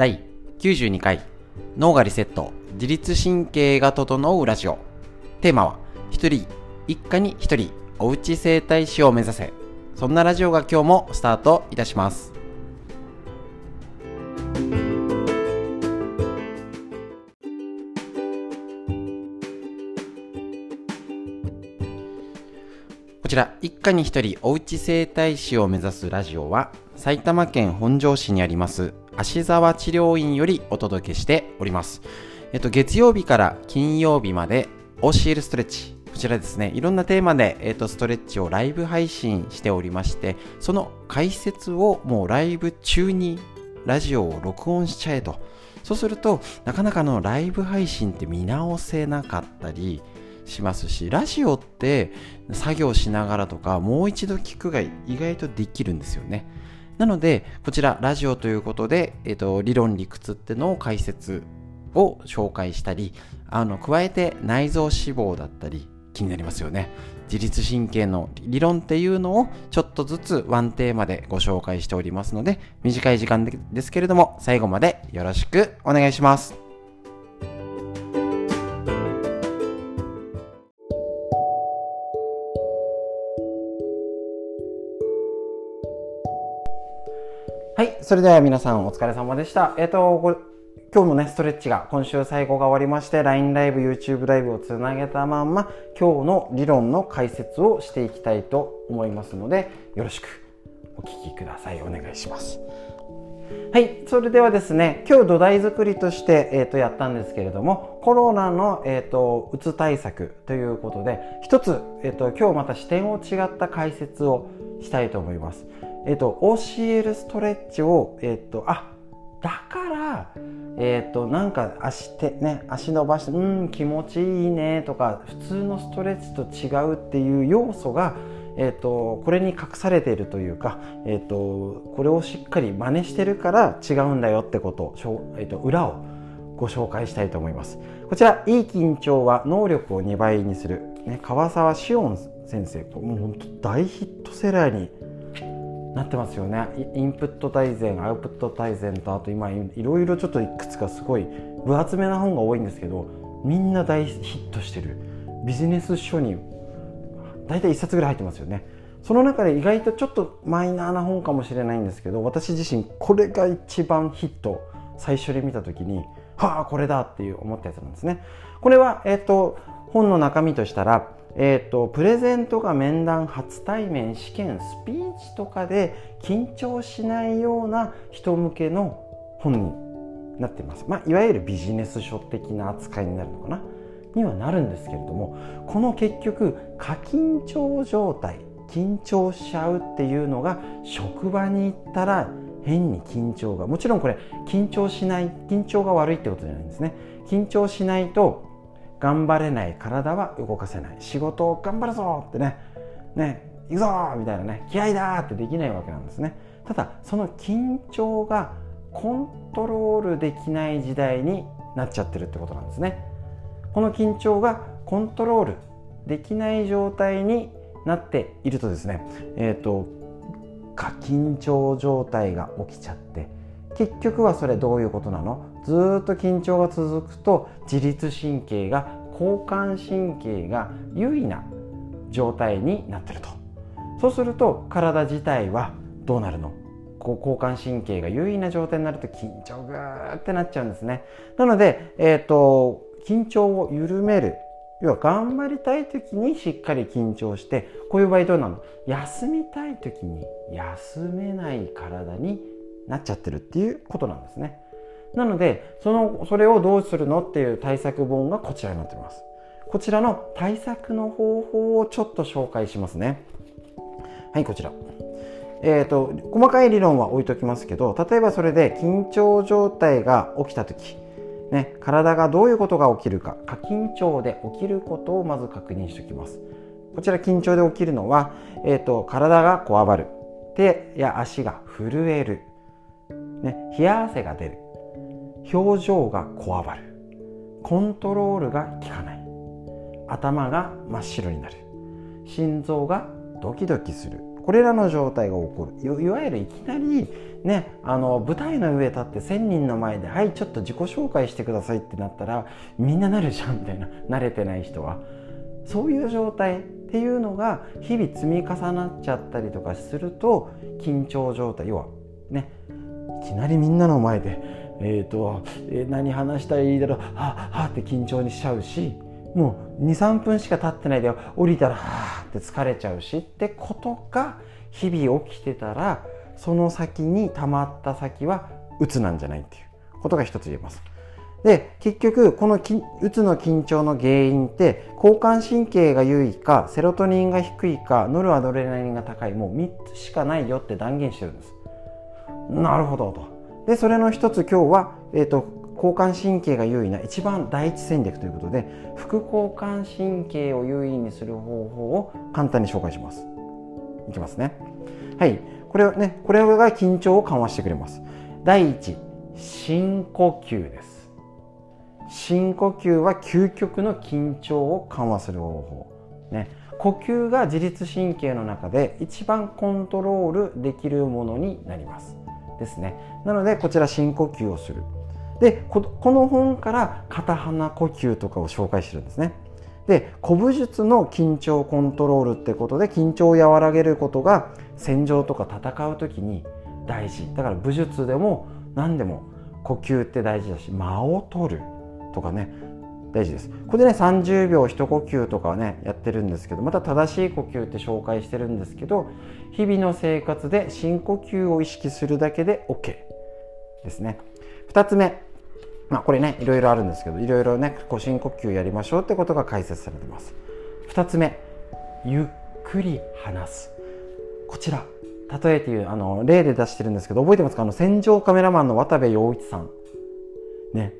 第92回脳がリセット自律神経が整うラジオ。テーマは一人一家に一人おうち整体師を目指せ。そんなラジオが今日もスタートいたします。こちら一家に一人おうち整体師を目指すラジオは埼玉県本庄市にあります芦沢治療院よりお届けしております。えっと月曜日から金曜日まで OCL ストレッチ。こちらですね。いろんなテーマで、えっと、ストレッチをライブ配信しておりましてその解説をもうライブ中にラジオを録音しちゃえと。そうするとなかなかのライブ配信って見直せなかったりしますしラジオって作業しながらとかもう一度聞くが意外とできるんですよね。なのでこちらラジオということで、えっと、理論理屈ってのを解説を紹介したりあの加えて内臓脂肪だったり気になりますよね。自律神経の理論っていうのをちょっとずつワンテーマでご紹介しておりますので短い時間ですけれども最後までよろしくお願いします。はいそれでは皆さんお疲れ様でしたえっ、と今日もね、ストレッチが今週最後が終わりまして、LINE ライブ、YouTube ライブをつなげたまんま、今日の理論の解説をしていきたいと思いますので、よろしくお聞きください。お願いします。はい、それではですね、今日土台作りとして、えー、とやったんですけれども、コロナの、えーと、うつ対策ということで、一つ、えーと、今日また視点を違った解説をしたいと思います。えっ、ー、と、OCL ストレッチを、えっ、と、あ、だから、えっ、となんか足てね足伸ばしてうん気持ちいいねとか普通のストレッチと違うっていう要素がえーと、これに隠されているというか、えーと、これをしっかり真似してるから違うんだよってことを、えーと、と裏をご紹介したいと思います。こちらいい緊張は能力を2倍にする、ね、川沢志音先生もう本当大ヒットセラーになってますよね。インプット大全アウトプット大全とあと今いろいろちょっといくつかすごい分厚めな本が多いんですけどみんな大ヒットしてる。ビジネス書に大体1冊ぐらい入ってますよね。その中で意外とちょっとマイナーな本かもしれないんですけど私自身これが一番ヒット。最初に見た時にはあこれだっていう思ったやつなんですね。これは、えーと本の中身としたらえーと、プレゼントが面談初対面試験スピーチとかで緊張しないような人向けの本になっています、まあ、いわゆるビジネス書的な扱いになるのかな？にはなるんですけれどもこの結局過緊張状態緊張しちゃうっていうのが職場に行ったら変に緊張がもちろんこれ緊張しない緊張が悪いってことじゃないんですね。緊張しないと頑張れない体は動かせない。仕事を頑張るぞってね。ね行くぞみたいなね。気合だってできないわけなんですね。ただその緊張がコントロールできない時代になっちゃってるってことなんですね。この緊張がコントロールできない状態になっているとですねえっ、ー、と過緊張状態が起きちゃって結局はそれどういうことなの？ずっと緊張が続くと自律神経が交感神経が優位な状態になってると。そうすると体自体はどうなるの？交感神経が優位な状態になると緊張グーってなっちゃうんですね。なので、えーと、緊張を緩める要は頑張りたい時にしっかり緊張してこういう場合どうなの？休みたい時に休めない体になっちゃってるっていうことなんですね。なのでそのそれをどうするのっていう対策本がこちらになっています。こちらの対策の方法をちょっと紹介しますね。はいこちら。えーと、細かい理論は置いときますけど例えばそれで緊張状態が起きた時、ね、体がどういうことが起きるか過緊張で起きることをまず確認しておきます。こちら緊張で起きるのは、えーと体がこわばる。手や足が震える、ね、冷や汗が出る。表情がこわばる。コントロールが効かない。頭が真っ白になる。心臓がドキドキする。これらの状態が起こる。いわゆるいきなりねあの舞台の上立って1,000人の前で「はいちょっと自己紹介してください」ってなったらみんななるじゃんみたいな慣れてない人は。そういう状態っていうのが日々積み重なっちゃったりとかすると緊張状態要はねいきなりみんなの前でえーとえー、何話したらいいだろうははって緊張にしちゃうしもう23分しか経ってないで降りたらはあって疲れちゃうしってことが日々起きてたらその先に溜まった先はうつなんじゃないっていうことが一つ言えます。で結局このうつの緊張の原因って交感神経が優位かセロトニンが低いかノルアドレナリンが高いもう3つしかないよって断言してるんです。なるほどと。でそれの一つ今日は、えーと交感神経が優位な一番第一戦略ということで副交感神経を優位にする方法を簡単に紹介します。いきますね。はい。これねこれが緊張を緩和してくれます。第一深呼吸です。深呼吸は究極の緊張を緩和する方法。ね。呼吸が自律神経の中で一番コントロールできるものになります。ですね。なのでこちら深呼吸をする。でこの本から片鼻呼吸とかを紹介してるんですね。で古武術の緊張コントロールってことで緊張を和らげることが戦場とか戦う時に大事。だから武術でも何でも呼吸って大事だし間を取るとかね大事です。これでね30秒一呼吸とかはねやってるんですけどまた正しい呼吸って紹介してるんですけど日々の生活で深呼吸を意識するだけで OK ですね。2つ目。まあこれねいろいろあるんですけどいろいろねこう深呼吸やりましょうってことが解説されてます。2つ目ゆっくり話す。こちら例えていうあの例で出してるんですけど覚えてますか？あの戦場カメラマンの渡部陽一さん。ね。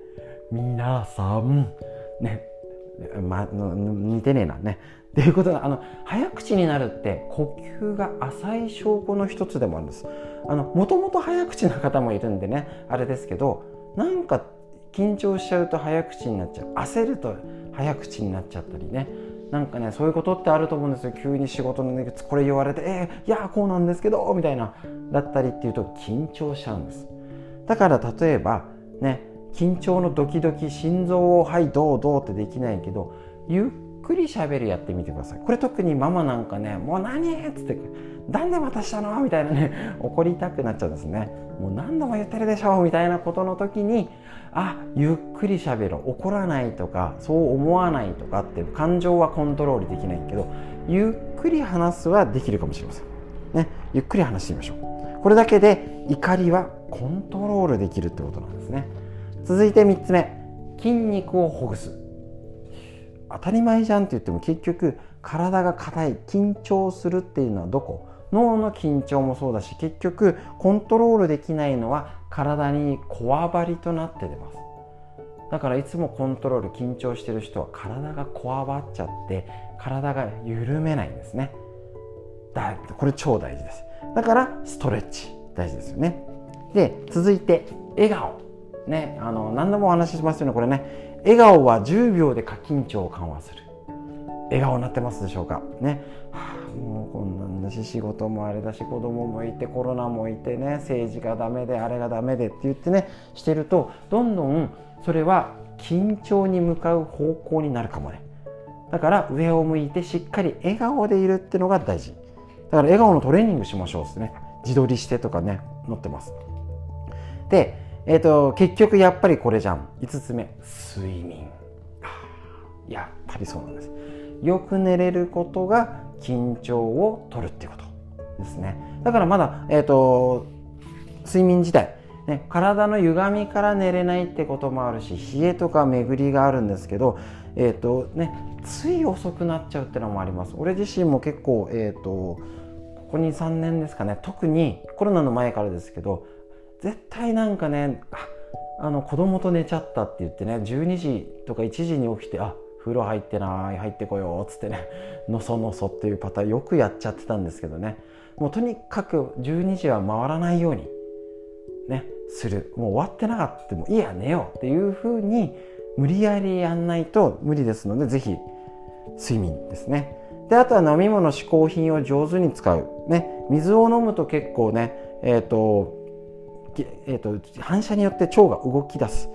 皆さん。ね。ま、似てねえな。ね。っていうことがあの早口になるって呼吸が浅い証拠の一つでもあるんです。あのもともと早口な方もいるんでねあれですけどなんか緊張しちゃうと早口になっちゃう。焦ると早口になっちゃったりね。なんかねそういうことってあると思うんですよ。急に仕事のこれ言われて「えー、いやこうなんですけど」みたいなだったりっていうと緊張しちゃうんです。だから例えばね緊張のドキドキ心臓を「はいどうどう」ってできないけどゆっくりしゃべるやってみてください。これ特にママなんかね「もう何?」っつって「なんでまたしたの?」みたいなね 怒りたくなっちゃうんですねもう何度も言ってるでしょ？みたいなことの時にあゆっくりしゃべろう。怒らないとかそう思わないとかって感情はコントロールできないけどゆっくり話すはできるかもしれません、ね、ゆっくり話してみましょう。これだけで怒りはコントロールできるってことなんですね。続いて3つ目。筋肉をほぐす。当たり前じゃんって言っても結局体が硬い緊張するっていうのはどこ？脳の緊張もそうだし結局コントロールできないのは体にこわばりとなって出ます。だからいつもコントロール緊張してる人は体がこわばっちゃって体が緩めないんですね。だこれ超大事です。だからストレッチ大事ですよね。で続いて笑顔。ねあの何度もお話ししますよねこれね。笑顔は10秒で過緊張を緩和する。笑顔になってますでしょうか？ね、はあ、もうこんなんだし仕事もあれだし子供もいてコロナもいてね政治がダメであれがダメでって言ってねしてるとどんどんそれは緊張に向かう方向になるかもね。だから上を向いてしっかり笑顔でいるっていうのが大事。だから笑顔のトレーニングしましょうですね。自撮りしてとかね載ってます。で、えーと、結局やっぱりこれじゃん。5つ目。睡眠。やっぱりそうなんです。よく寝れることが緊張を取るっていうことですね。だからまだ、えーと、睡眠自体、ね、体の歪みから寝れないってこともあるし冷えとか巡りがあるんですけど、えーとね、つい遅くなっちゃうっていうのもあります。俺自身も結構、えーと、ここ23年ですかね。特にコロナの前からですけど絶対なんかねあの子供と寝ちゃったって言ってね12時とか1時に起きてあ風呂入ってない入ってこようっつってね のそのそっていうパターンよくやっちゃってたんですけどね。もうとにかく12時は回らないようにねする。もう終わってなかったもいいや寝ようっていうふうに無理やりやんないと無理ですので是非睡眠ですね。であとは飲み物嗜好品を上手に使う、ね、水を飲むと結構ねえっ、ー、とえーと、反射によって腸が動き出す。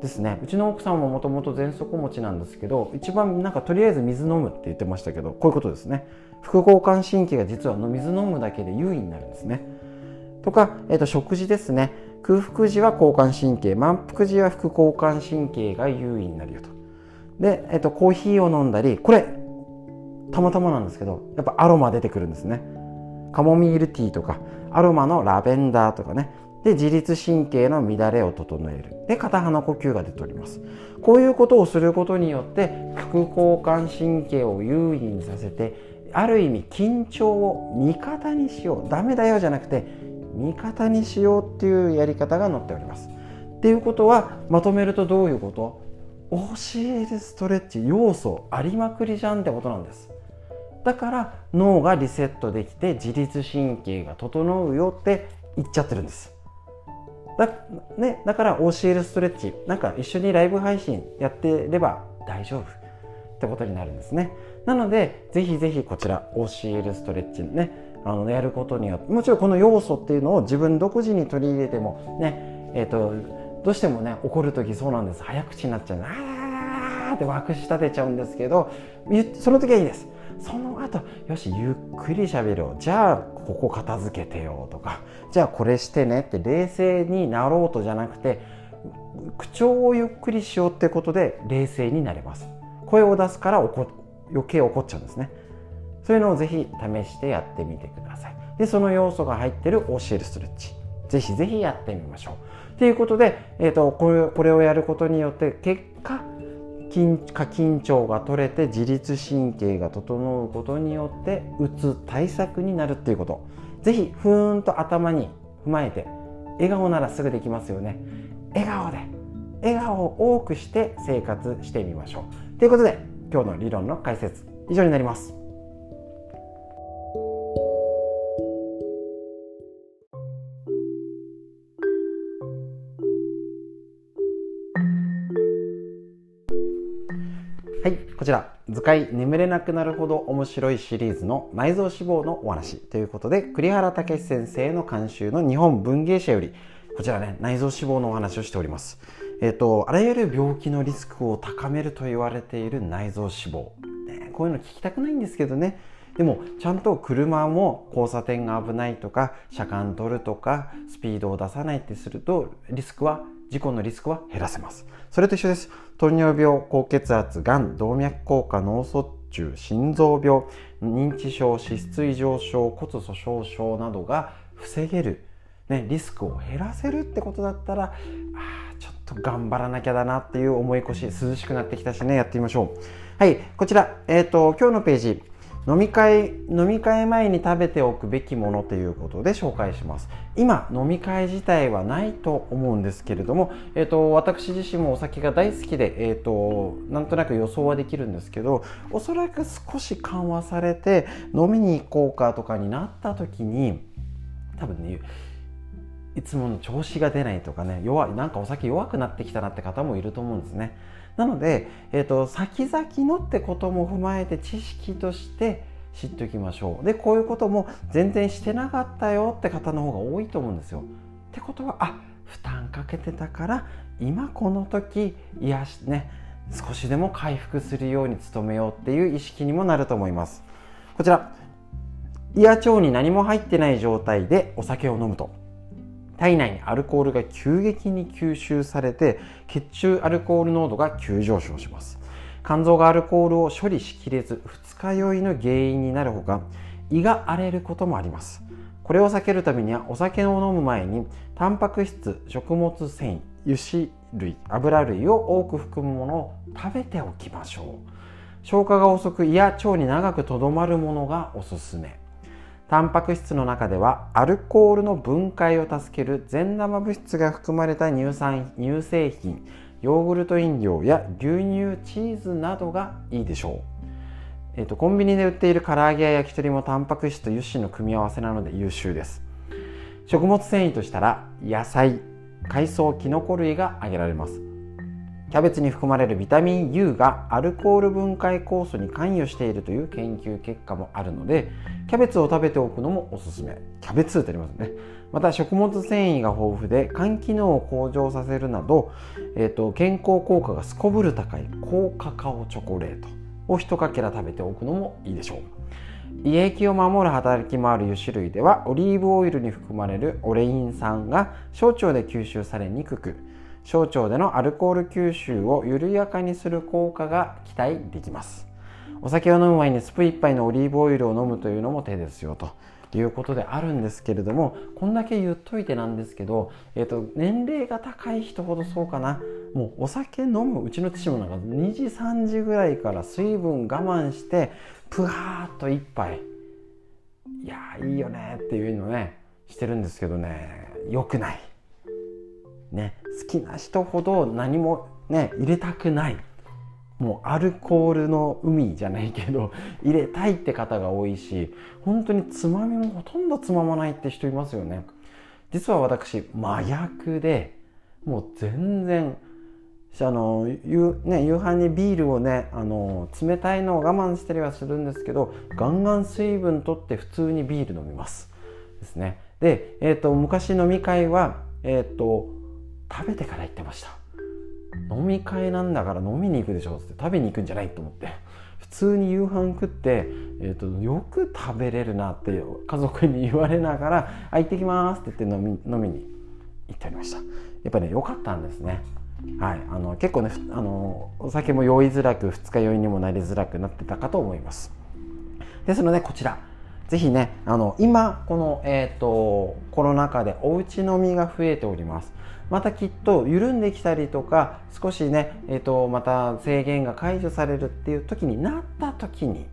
ですね。うちの奥さんももともと喘息持ちなんですけど一番なんかとりあえず水飲むって言ってましたけどこういうことですね。副交感神経が実は水飲むだけで優位になるんですね。とか、えーと、食事ですね。空腹時は交感神経満腹時は副交感神経が優位になるよと。で、えーとコーヒーを飲んだりこれたまたまなんですけどやっぱアロマ出てくるんですね。カモミールティーとかアロマのラベンダーとかね。で自律神経の乱れを整える。で片鼻呼吸が出ております。こういうことをすることによって副交感神経を優位にさせてある意味緊張を味方にしよう。ダメだよじゃなくて味方にしようっていうやり方が載っております。っていうことはまとめるとどういうこと？教えるストレッチ。要素ありまくりじゃんってことなんです。だから脳がリセットできて自律神経が整うよって言っちゃってるんです。だ,、ね、だから教えるストレッチなんか一緒にライブ配信やってれば大丈夫。ってことになるんですね。なのでぜひぜひこちら教えるストレッチねあのやることによってもちろんこの要素っていうのを自分独自に取り入れてもねえっ、ー、とどうしてもね怒る時そうなんです。早口になっちゃう。あーって枠し立てちゃうんですけどその時はいいです。その後よしゆっくり喋ろう。じゃあここ片付けてよとか。じゃあこれしてねって冷静になろうとじゃなくて口調をゆっくりしようってことで冷静になれます。声を出すから余計怒っちゃうんですね。そういうのをぜひ試してやってみてください。でその要素が入ってる教えるストレッチ。ぜひぜひやってみましょう。ということで、えーと、これこれをやることによって結果過緊張が取れて自律神経が整うことによってうつ対策になるっていうこと。ぜひふーんと頭に踏まえて笑顔ならすぐできますよね。笑顔で笑顔を多くして生活してみましょう。ということで今日の理論の解説以上になります。ちら図解眠れなくなるほど面白いシリーズの内臓脂肪のお話ということで栗原武先生の監修の日本文芸社よりこちらね内臓脂肪のお話をしております。えっ、ー、とあらゆる病気のリスクを高めると言われている内臓脂肪、ね、こういうの聞きたくないんですけどね。でもちゃんと車も交差点が危ないとか車間取るとかスピードを出さないってするとリスクは事故のリスクは減らせます。それと一緒です。糖尿病高血圧がん動脈硬化脳卒中心臓病認知症脂質異常症骨粗しょう症などが防げる、ね、リスクを減らせるってことだったらあちょっと頑張らなきゃだなっていう思い越し涼しくなってきたしねやってみましょう。はいこちら、えーと今日のページ。飲み会飲み会前に食べておくべきものということで紹介します。今飲み会自体はないと思うんですけれども、えーと、私自身もお酒が大好きで、えーと、なんとなく予想はできるんですけどおそらく少し緩和されて飲みに行こうかとかになった時に多分ねいつもの調子が出ないとかね弱いなんかお酒弱くなってきたなって方もいると思うんですね。なので、えーと、先々のってことも踏まえて知識として知っておきましょうでこういうことも全然してなかったよって方の方が多いと思うんですよ。ってことはあ負担かけてたから今この時癒しね少しでも回復するように努めようっていう意識にもなると思います。こちら胃や腸に何も入ってない状態でお酒を飲むと体内にアルコールが急激に吸収されて血中アルコール濃度が急上昇します。肝臓がアルコールを処理しきれず二日酔いの原因になるほか胃が荒れることもあります。これを避けるためにはお酒を飲む前にタンパク質食物繊維油脂類油類を多く含むものを食べておきましょう。消化が遅く胃や腸に長くとどまるものがおすすめ。タンパク質の中ではアルコールの分解を助ける善玉物質が含まれた乳酸乳製品ヨーグルト飲料や牛乳チーズなどがいいでしょう、えーと、コンビニで売っている唐揚げや焼き鳥もタンパク質と油脂の組み合わせなので優秀です。食物繊維としたら野菜海藻きのこ類が挙げられます。キャベツに含まれるビタミン U がアルコール分解酵素に関与しているという研究結果もあるのでキャベツを食べておくのもおすすめ。キャベツってありますね。また食物繊維が豊富で肝機能を向上させるなど、えーと、健康効果がすこぶる高い高カカオチョコレートを一かけら食べておくのもいいでしょう。胃液を守る働きもある油脂類ではオリーブオイルに含まれるオレイン酸が小腸で吸収されにくく小腸でのアルコール吸収を緩やかにする効果が期待できます。お酒を飲む前にスプーン1杯のオリーブオイルを飲むというのも手ですよということであるんですけれどもこんだけ言っといてなんですけど、えーと、年齢が高い人ほどそうかな。もうお酒飲むうちの父もなんか2時3時ぐらいから水分我慢してプハーっと1杯。いやいいよねっていうのねしてるんですけどね。良くない。ね、好きな人ほど何もね入れたくない。もうアルコールの海じゃないけど 入れたいって方が多いし本当につまみもほとんどつままないって人いますよね。実は私麻薬でもう全然あの夕,、ね、夕飯にビールをねあの冷たいのを我慢したりはするんですけどガンガン水分取って普通にビール飲みます。ですね。で、えーと、昔飲み会はえっ、ー、と食べてから行ってました。飲み会なんだから飲みに行くでしょっつって食べに行くんじゃないと思って。普通に夕飯食って、えーと、よく食べれるなって家族に言われながら「あ行ってきます」って言って飲み飲みに行っておりました。やっぱね良かったんですね。はい、あの結構ねあのお酒も酔いづらく二日酔いにもなりづらくなってたかと思います。ですのでこちら。ぜひねあの今この、えーとコロナ禍でおうち飲みが増えております。またきっと緩んできたりとか少しね、えーと、また制限が解除されるっていう時になった時に、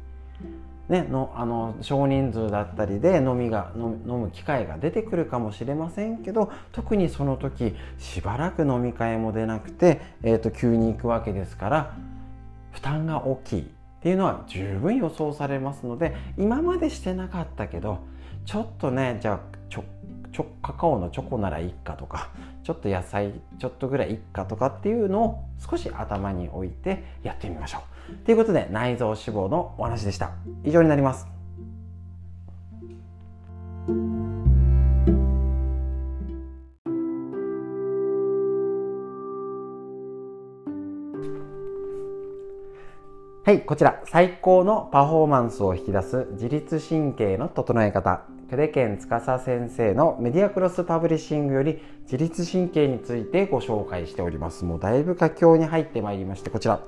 ね、のあの少人数だったりで飲みが飲む機会が出てくるかもしれませんけど特にその時しばらく飲み会も出なくて、えーと、急に行くわけですから負担が大きいっていうのは十分予想されますので今までしてなかったけどちょっとねじゃあちょカカオのチョコならいいかとかちょっと野菜ちょっとぐらいいっかとかっていうのを少し頭に置いてやってみましょう。ということで内臓脂肪のお話でした。以上になります。はい、こちら。最高のパフォーマンスを引き出す自律神経の整え方。久手健司先生のメディアクロスパブリッシングより自律神経についてご紹介しております。もうだいぶ佳境に入ってまいりまして、こちら、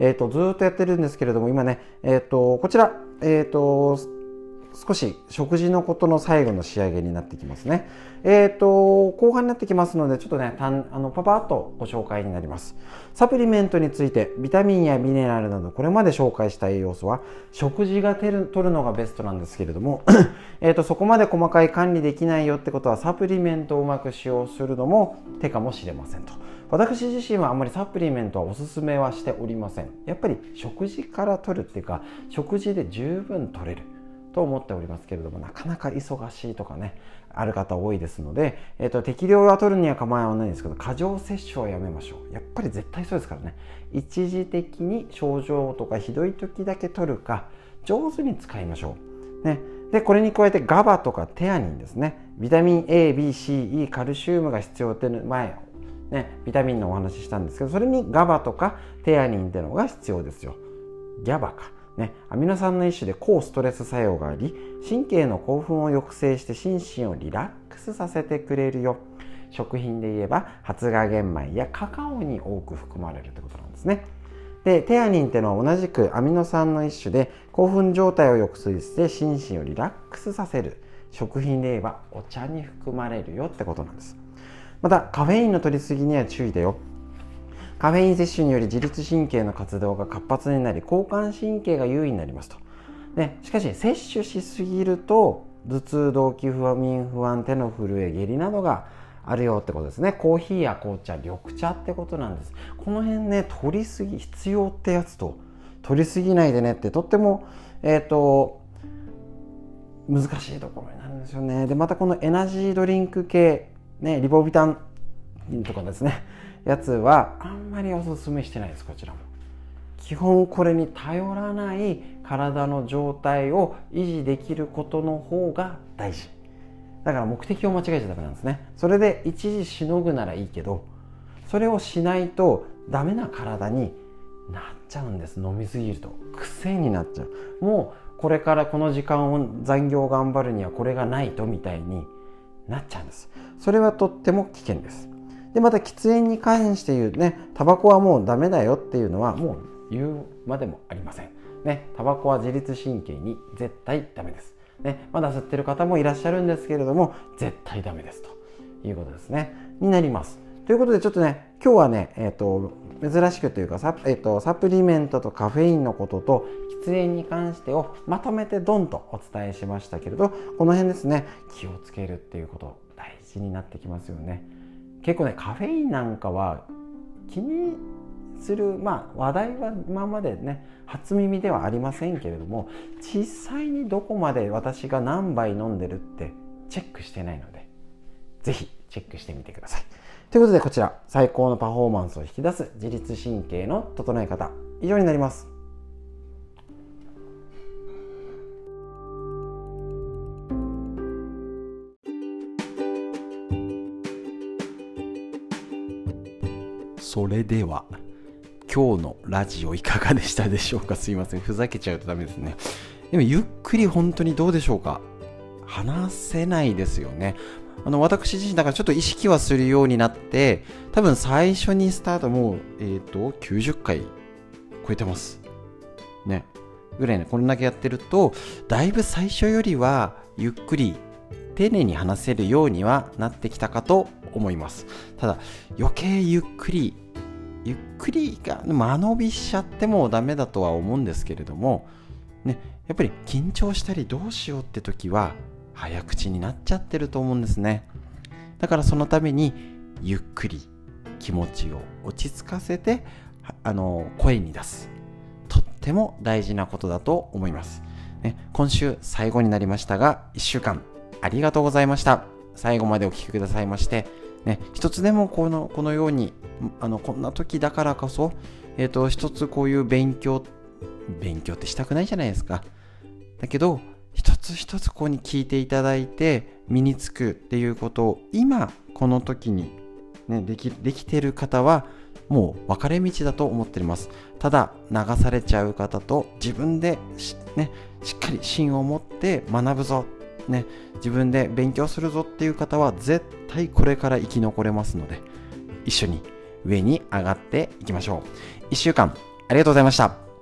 えっ、ー、と、ずっとやってるんですけれども、今ね、えっ、ー、と、こちら、えっ、ー、と、少し食事のことの最後の仕上げになってきますね。えっ、ー、と、後半になってきますので、ちょっとね、たんあのパパッとご紹介になります。サプリメントについて、ビタミンやミネラルなど、これまで紹介した栄養素は、食事が取るのがベストなんですけれども、えとそこまで細かい管理できないよってことは、サプリメントをうまく使用するのも手かもしれませんと。私自身はあまりサプリメントはおすすめはしておりません。やっぱり食事から取るっていうか、食事で十分取れる。と思っておりますけれどもなかなか忙しいとかねある方多いですので、えーと、適量は取るには構わないんですけど過剰摂取はやめましょう。やっぱり絶対そうですからね。一時的に症状とかひどい時だけ取るか上手に使いましょう。ね。でこれに加えて GABA とかテアニンですね。ビタミン ABCE カルシウムが必要っていう前ねビタミンのお話ししたんですけどそれに GABA とかテアニンっていうのが必要ですよ。GABA か。ね、アミノ酸の一種で抗ストレス作用があり神経の興奮を抑制して心身をリラックスさせてくれるよ。食品で言えば発芽玄米やカカオに多く含まれるということなんですね。でテアニンっていうのは同じくアミノ酸の一種で興奮状態を抑制して心身をリラックスさせる。食品で言えばお茶に含まれるよってことなんです。またカフェインの取りすぎには注意だよ。カフェイン摂取により自律神経の活動が活発になり交感神経が優位になりますと。でしかし摂取しすぎると頭痛動悸不眠不安手の震え下痢などがあるよってことですね。コーヒーや紅茶緑茶ってことなんです。この辺ね取りすぎ必要ってやつと取りすぎないでねってとってもえっ、ー、と難しいところになるんですよね。でまたこのエナジードリンク系ねリボビタンとかですね。やつはあんまりおすすめしてないですこちらも。基本これに頼らない体の状態を維持できることの方が大事。だから目的を間違えちゃダメなんですね。それで一時しのぐならいいけどそれをしないとダメな体になっちゃうんです。飲みすぎると。癖になっちゃう。もうこれからこの時間を残業頑張るにはこれがないとみたいになっちゃうんです。それはとっても危険です。でまた喫煙に関して言うねタバコはもうダメだよっていうのはもう言うまでもありません。ねタバコは自律神経に絶対ダメです。ねまだ吸ってる方もいらっしゃるんですけれども絶対ダメですということですね。になります。ということでちょっとね今日はねえっ、ー、と珍しくというかサ,、えーと、サプリメントとカフェインのことと喫煙に関してをまとめてドンとお伝えしましたけれどこの辺ですね気をつけるっていうこと大事になってきますよね。結構ねカフェインなんかは気にする、まあ、話題は今までね初耳ではありませんけれども実際にどこまで私が何杯飲んでるってチェックしてないので是非チェックしてみてください。ということでこちら最高のパフォーマンスを引き出す自律神経の整え方以上になります。では今日のラジオいかがでしたでしょうか？すいません。ふざけちゃうとダメですね。でもゆっくり本当にどうでしょうか？話せないですよね。あの、私自身だからちょっと意識はするようになって、多分最初にスタートもう、えっ、ー、と、90回超えてます。ね。ぐらいね、これだけやってると、だいぶ最初よりはゆっくり丁寧に話せるようにはなってきたかと思います。ただ、余計ゆっくり、ゆっくり間延びしちゃってもダメだとは思うんですけれども、ね、やっぱり緊張したりどうしようって時は、早口になっちゃってると思うんですね。だからそのためにゆっくり気持ちを落ち着かせてあの声に出す。とっても大事なことだと思います、ね、今週最後になりましたが1週間ありがとうございました。最後までお聴きくださいましてね、一つでもこのこのようにあのこんな時だからこそ、えーと一つこういう勉強勉強ってしたくないじゃないですか。だけど一つ一つここに聞いていただいて身につくっていうことを今この時に、ね、できできてる方はもう分かれ道だと思っています。ただ流されちゃう方と自分で,、ね、しっかり芯を持って学ぶぞ、ね、自分で勉強するぞっていう方は絶対これから生き残れますので一緒に上に上がっていきましょう。1週間ありがとうございました。